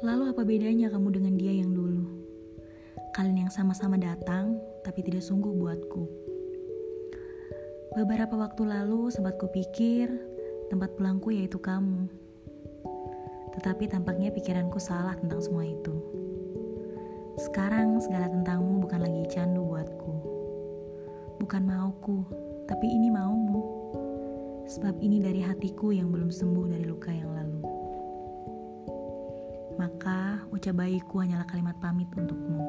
apa bedanya kamu dengan dia yang dulu? Kalian yang sama-sama datang, tapi tidak sungguh buatku. Beberapa waktu lalu sempat kupikir tempat pulangku yaitu kamu. Tetapi tampaknya pikiranku salah tentang semua itu. Sekarang segala tentangmu bukan lagi candu buatku. Bukan mauku, tapi ini maumu. Sebab ini dari hatiku yang belum sembuh dari luka lalu. Maka ucap bayiku hanyalah kalimat pamit untukmu.